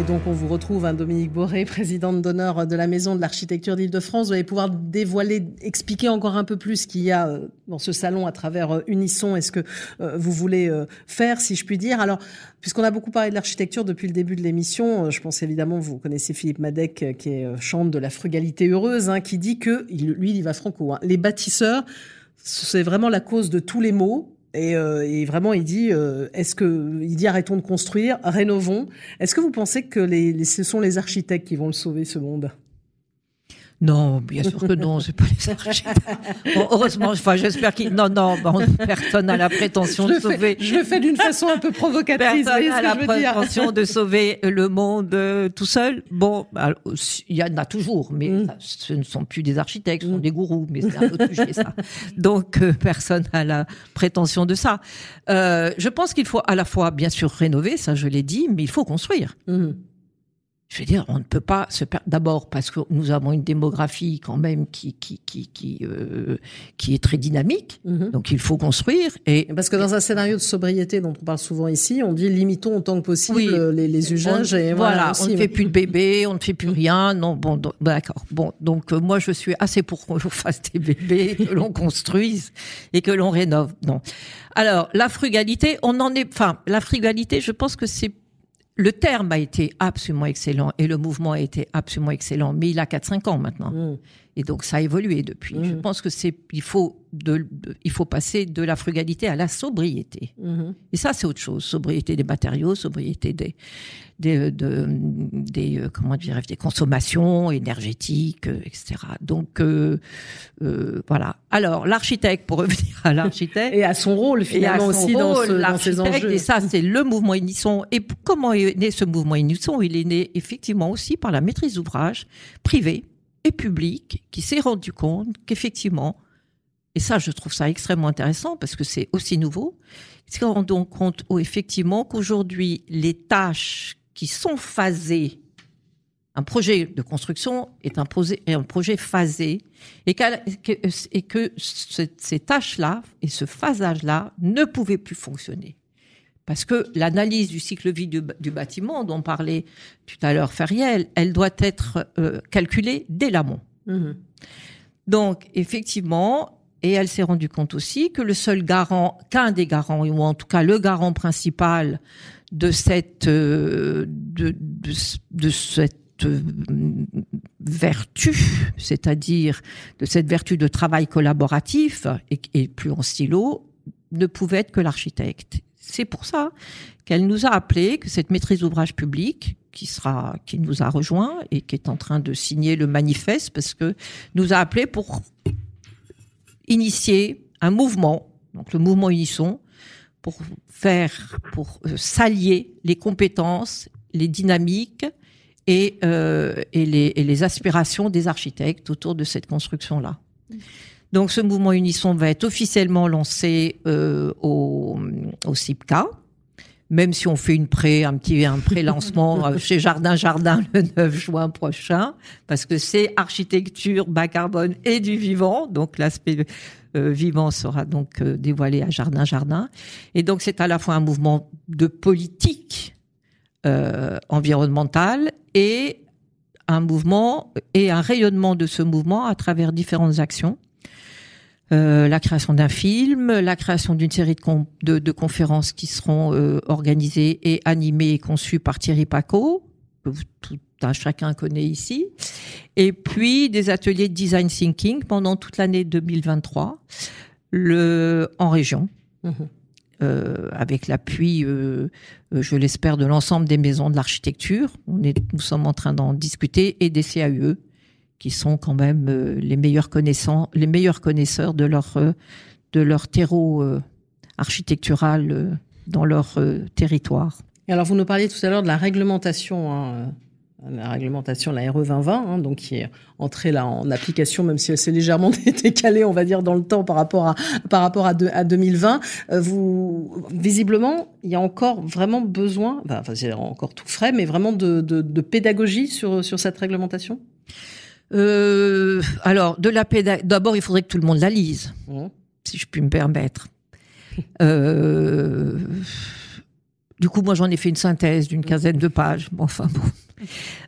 Et donc, on vous retrouve, hein, Dominique Boré, présidente d'honneur de la Maison de l'Architecture d'Île-de-France. Vous allez pouvoir dévoiler, expliquer encore un peu plus ce qu'il y a euh, dans ce salon à travers euh, Unisson et ce que euh, vous voulez faire, si je puis dire. Alors, puisqu'on a beaucoup parlé de l'architecture depuis le début de l'émission, je pense évidemment, vous connaissez Philippe Madec, qui est chante de la frugalité heureuse, hein, qui dit que, lui, il va franco, hein, les bâtisseurs, c'est vraiment la cause de tous les maux et, euh, et, vraiment, il dit, euh, est-ce que, il dit, arrêtons de construire, rénovons. Est-ce que vous pensez que les, les, ce sont les architectes qui vont le sauver ce monde? Non, bien sûr que non, c'est pas les architectes. Bon, heureusement, enfin, j'espère qu'il. Non, non, bon, personne n'a la prétention de sauver. je le fais d'une façon un peu provocatrice. Personne n'a la prétention de sauver le monde euh, tout seul. Bon, il y en a toujours, mais mm. ce ne sont plus des architectes, ce sont mm. des gourous, mais c'est un autre sujet, ça. Donc, euh, personne n'a la prétention de ça. Euh, je pense qu'il faut à la fois, bien sûr, rénover, ça je l'ai dit, mais il faut construire. Mm je veux dire, on ne peut pas se perdre. D'abord parce que nous avons une démographie quand même qui qui qui qui, euh, qui est très dynamique, mhm. donc il faut construire. Et parce que dans un scénario de sobriété dont on parle souvent ici, on dit limitons autant que possible les, les, usages. et voilà, on ne fait plus de bébés, on ne fait plus rien. Non, bon, d'accord. Bon, donc euh, moi je suis assez pour qu'on fasse des bébés, que l'on construise et que l'on rénove. Non. Alors la frugalité, on en est. Enfin, la frugalité, je pense que c'est le terme a été absolument excellent et le mouvement a été absolument excellent, mais il a 4-5 ans maintenant. Mm. Et donc ça a évolué depuis. Je mm. pense que c'est il faut de, il faut passer de la frugalité à la sobriété. Mm-hmm. Et ça c'est autre chose. Sobriété des matériaux, sobriété des des, de, des euh, comment dire des consommations énergétiques, euh, etc. Donc euh, euh, voilà. Alors l'architecte pour revenir à l'architecte et à son rôle finalement aussi dans, ce, dans, ces enjeux. Et ça c'est le mouvement Unisson. Et comment est né ce mouvement Unisson? Il est né effectivement aussi par la maîtrise d'ouvrage privée et public qui s'est rendu compte qu'effectivement, et ça je trouve ça extrêmement intéressant parce que c'est aussi nouveau, s'est rendu compte oh, effectivement qu'aujourd'hui les tâches qui sont phasées, un projet de construction est un projet, phasé et, et que ces tâches-là et ce phasage-là ne pouvaient plus fonctionner. Parce que l'analyse du cycle vie du, bâtiment dont parlait tout à l'heure Feriel, elle doit être euh, calculée dès l'amont. Mhm. Donc, effectivement, et elle s'est rendue compte aussi que le seul garant, qu'un des garants, ou en tout cas le garant principal de cette, euh, de, de, cette euh, vertu, c'est-à-dire de cette vertu de travail collaboratif et, et plus en stylo, ne pouvait être que l'architecte. C'est pour ça qu'elle nous a appelé, que cette maîtrise d'ouvrage public, qui sera, qui nous a rejoint et qui est en train de signer le manifeste, parce que nous a appelé pour initier un mouvement, donc le mouvement Unisson, pour faire, pour euh, s'allier les compétences, les dynamiques et, euh, et, les, aspirations des architectes autour de cette construction-là. Donc ce mouvement Unisson va être officiellement lancé euh, au, au CIPCA, même si on fait une pré, un petit un pré-lancement euh, chez Jardin Jardin le 9 juin prochain, parce que c'est architecture bas carbone et du vivant, donc l'aspect euh, vivant sera donc euh, dévoilé à Jardin Jardin, et donc c'est à la fois un mouvement de politique euh, environnementale et un mouvement et un rayonnement de ce mouvement à travers différentes actions. Euh, la création d'un film, la création d'une série de, de, conférences qui seront euh, organisées et animées et conçues par Thierry Paco, que tout un chacun connaît ici, et puis des ateliers de design thinking pendant toute l'année 2023, le, en région. Mmh. Euh, avec l'appui, euh, je l'espère, de l'ensemble des maisons de l'architecture. On est, nous sommes en train d'en discuter et des CAUE, qui sont quand même les meilleurs connaissants, les meilleurs connaisseurs de leur de leur terreau architectural dans leur territoire. Alors, vous nous parliez tout à l'heure de la réglementation hein, la réglementation, la RE 2020, hein, donc qui est entrée là en application, même si elle s'est légèrement décalée, on va dire, dans le temps par rapport à par rapport à, à 2020. Euh, vous, visiblement, il y a encore vraiment besoin, enfin, c'est encore tout frais, mais vraiment de, de, de pédagogie sur sur cette réglementation? Euh, Alors, de la pédagogie. D'abord, il faudrait que tout le monde la lise, Mmh. si je puis me permettre. Euh, du coup, moi, j'en ai fait une synthèse d'une quinzaine de pages. Bon, enfin bon.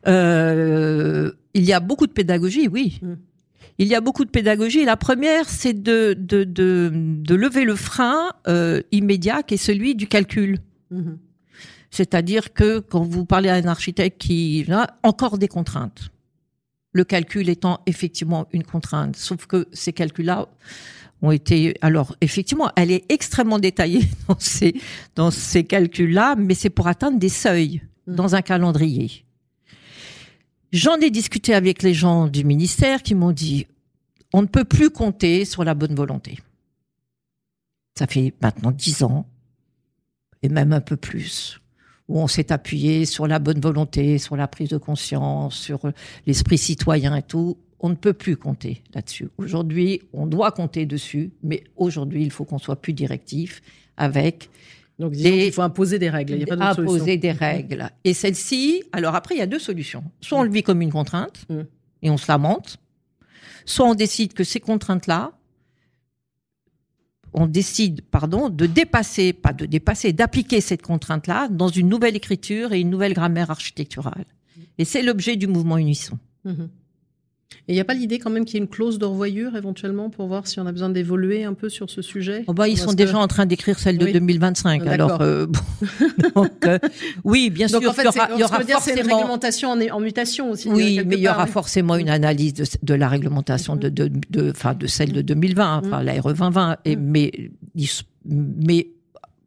Euh, il y a beaucoup de pédagogie, oui. Mm. Il y a beaucoup de pédagogie. La première, c'est de, de, de, de lever le frein immédiat qui est celui du calcul. Mmh. C'est-à-dire que quand vous parlez à un architecte qui a encore des contraintes, le calcul étant effectivement une contrainte, sauf que ces calculs-là ont été alors effectivement, elle est extrêmement détaillée dans ces dans ces calculs-là, mais c'est pour atteindre des seuils Mhm. dans un calendrier. J'en ai discuté avec les gens du ministère qui m'ont dit on ne peut plus compter sur la bonne volonté. Ça fait maintenant dix ans et même un peu plus où on s'est appuyé sur la bonne volonté, sur la prise de conscience, sur l'esprit citoyen et tout. On ne peut plus compter là-dessus. Aujourd'hui, on doit compter dessus, mais aujourd'hui, il faut qu'on soit plus directif avec Donc, qu'il faut imposer des règles. Il n'y a pas imposer solution. des règles. Et celle-ci, alors après, il y a deux solutions. Soit on le vit comme une contrainte Mm. et on se lamente, soit on décide que ces contraintes-là, on décide, pardon, de dépasser, pas de dépasser, d'appliquer cette contrainte-là dans une nouvelle écriture et une nouvelle grammaire architecturale. Et c'est l'objet du mouvement Unisson. Mhm. Et il n'y a pas l'idée quand même qu'il y ait une clause de revoyure éventuellement pour voir si on a besoin d'évoluer un peu sur ce sujet? Oh bah, ils Parce sont que- déjà en train d'écrire celle de Oui. 2025. D'accord. Alors, euh, bon, donc, euh, oui, bien Donc sûr, en fait, il y aura, il y aura dire, c'est une forcément. réglementation en, en mutation aussi. Oui, quelque mais il y aura oui. forcément une analyse de, de la réglementation de, de, de, enfin, de celle de 2020, enfin, la RE 2020. Et, Mm. mais, mais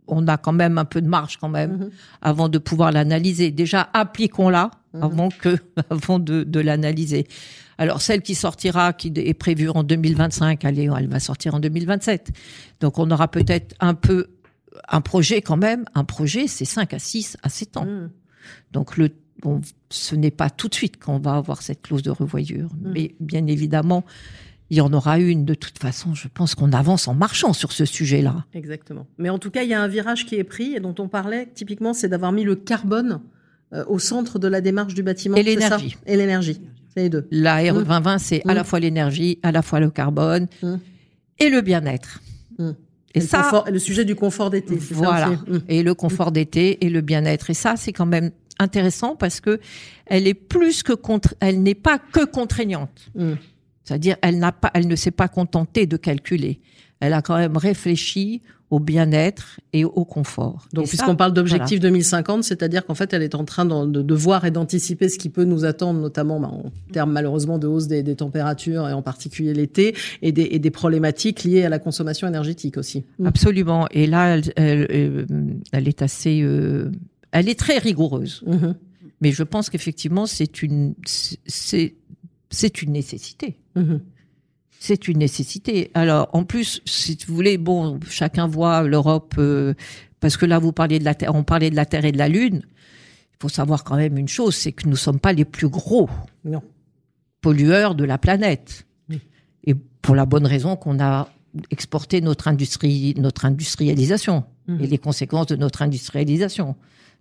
on a quand même un peu de marge quand même Mhm. avant de pouvoir l'analyser. Déjà, appliquons-la Mhm. avant que, avant de, de l'analyser. Alors, celle qui sortira, qui est prévue en 2025, elle, va sortir en 2027. Donc, on aura peut-être un peu un projet quand même. Un projet, c'est 5 à 6 à 7 ans. Mhm. Donc le, bon, ce n'est pas tout de suite qu'on va avoir cette clause de revoyure, Mm. mais bien évidemment, il y en aura une. De toute façon, je pense qu'on avance en marchant sur ce sujet-là. Exactement. Mais en tout cas, il y a un virage qui est pris et dont on parlait typiquement, c'est d'avoir mis le carbone euh, au centre de la démarche du bâtiment. Et l'énergie. Et l'énergie. C'est les deux. La RE Mm. 2020, c'est à Mm. la fois l'énergie, à la fois le carbone Mm. et le bien-être. Mm. Et le, ça, confort- le sujet du confort d'été. voilà, et le confort d'été et le bien-être. Et ça, c'est quand même intéressant parce que elle est plus que contre, elle n'est pas que contraignante. C'est-à-dire, elle n'a pas, elle ne s'est pas contentée de calculer. Elle a quand même réfléchi au bien-être et au confort. Donc, puisqu'on parle d'objectif 2050, c'est-à-dire qu'en fait, elle est en train de, de voir et d'anticiper ce qui peut nous attendre, notamment bah, en termes malheureusement de hausse des, des températures et en particulier l'été, et des, et des problématiques liées à la consommation énergétique aussi. Mm. Absolument. Et là, elle, elle, euh, elle est assez, euh, elle est très rigoureuse. Mhm. Mais je pense qu'effectivement, c'est une, c'est, une nécessité. Mhm. C'est une nécessité. Alors, en plus, si vous voulez, bon, chacun voit l'Europe, euh, parce que là, vous parliez de la Terre, on parlait de la Terre et de la Lune. Il faut savoir quand même une chose, c'est que nous ne sommes pas les plus gros Non. pollueurs de la planète. Oui. Et pour la bonne raison qu'on a exporté notre industrie, notre industrialisation Mhm. et les conséquences de notre industrialisation.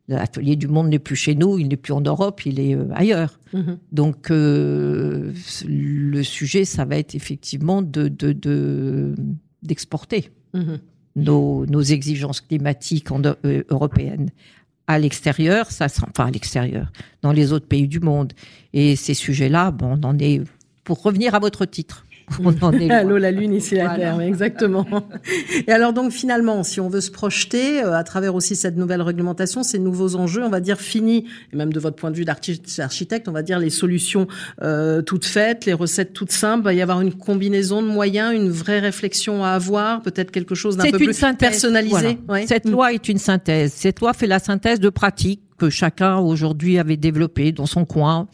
L'atelier du monde n'est plus chez nous, il n'est plus en Europe, il est euh, ailleurs. Mhm. Donc euh, le sujet, ça va être effectivement de de- de- d'exporter Mhm. nos, nos exigences climatiques en- euh, européennes à l'extérieur, ça, enfin à l'extérieur, dans les autres pays du monde. Et ces sujets-là, bon, on en est. Pour revenir à votre titre, on en est. loin. L'eau, la lune, ici la terre, oui, exactement. Et alors donc finalement, si on veut se projeter euh, à travers aussi cette nouvelle réglementation, ces nouveaux enjeux, on va dire fini, et même de votre point de vue d'archi- d'architecte, on va dire les solutions euh, toutes faites, les recettes toutes simples, il va y avoir une combinaison de moyens, une vraie réflexion à avoir, peut-être quelque chose d'un peu une plus synthèse. personnalisé. Voilà. ouais. Cette Mm. loi est une synthèse. Cette loi fait la synthèse de pratiques que chacun aujourd'hui avait développées dans son coin,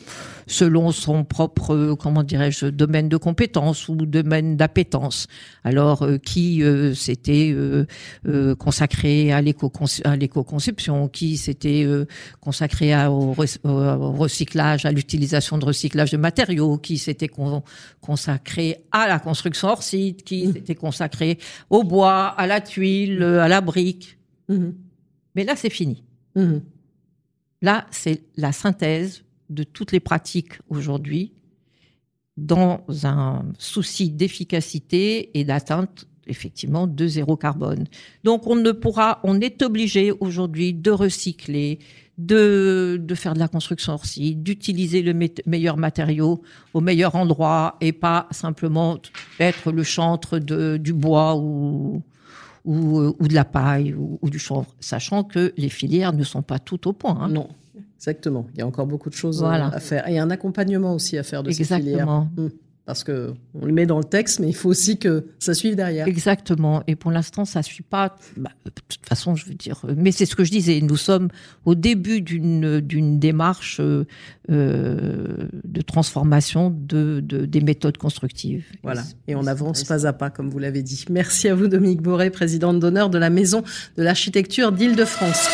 selon son propre, euh, comment dirais-je, domaine de compétence ou domaine d'appétence. Alors, euh, qui euh, s'était euh, euh, consacré à l'éco à l'éco-conception, qui s'était euh, consacré à- au, rec- au recyclage, à l'utilisation de recyclage de matériaux, qui s'était con- consacré à la construction hors site, qui s'était consacré au bois, à la tuile, à la brique. Mhm. Mais là, c'est fini. Mhm. Là, c'est la synthèse de toutes les pratiques aujourd'hui dans un souci d'efficacité et d'atteinte effectivement de zéro carbone. Donc on ne pourra, on est obligé aujourd'hui de recycler, de, de faire de la construction hors site, d'utiliser le meilleur matériau au meilleur endroit et pas simplement être le chantre du bois ou, ou, ou de la paille ou, du chanvre, sachant que les filières ne sont pas toutes au point. Hein. Non, exactement. Il y a encore beaucoup de choses à faire. Et un accompagnement aussi à faire de ces filières. Exactement. Hum parce que on le met dans le texte, mais il faut aussi que ça suive derrière. Exactement. Et pour l'instant, ça suit pas. Bah, de toute façon, je veux dire. Mais c'est ce que je disais. Nous sommes au début d'une d'une démarche euh, de transformation de, de, des méthodes constructives. Voilà. Et, on avance pas à pas, comme vous l'avez dit. Merci à vous, Dominique Boré, présidente d'honneur de la Maison de l'Architecture d'Île-de-France.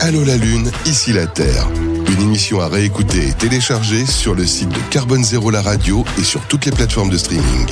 Allô la Lune, ici la Terre. Une émission à réécouter et télécharger sur le site de Carbone Zéro la radio et sur toutes les plateformes de streaming.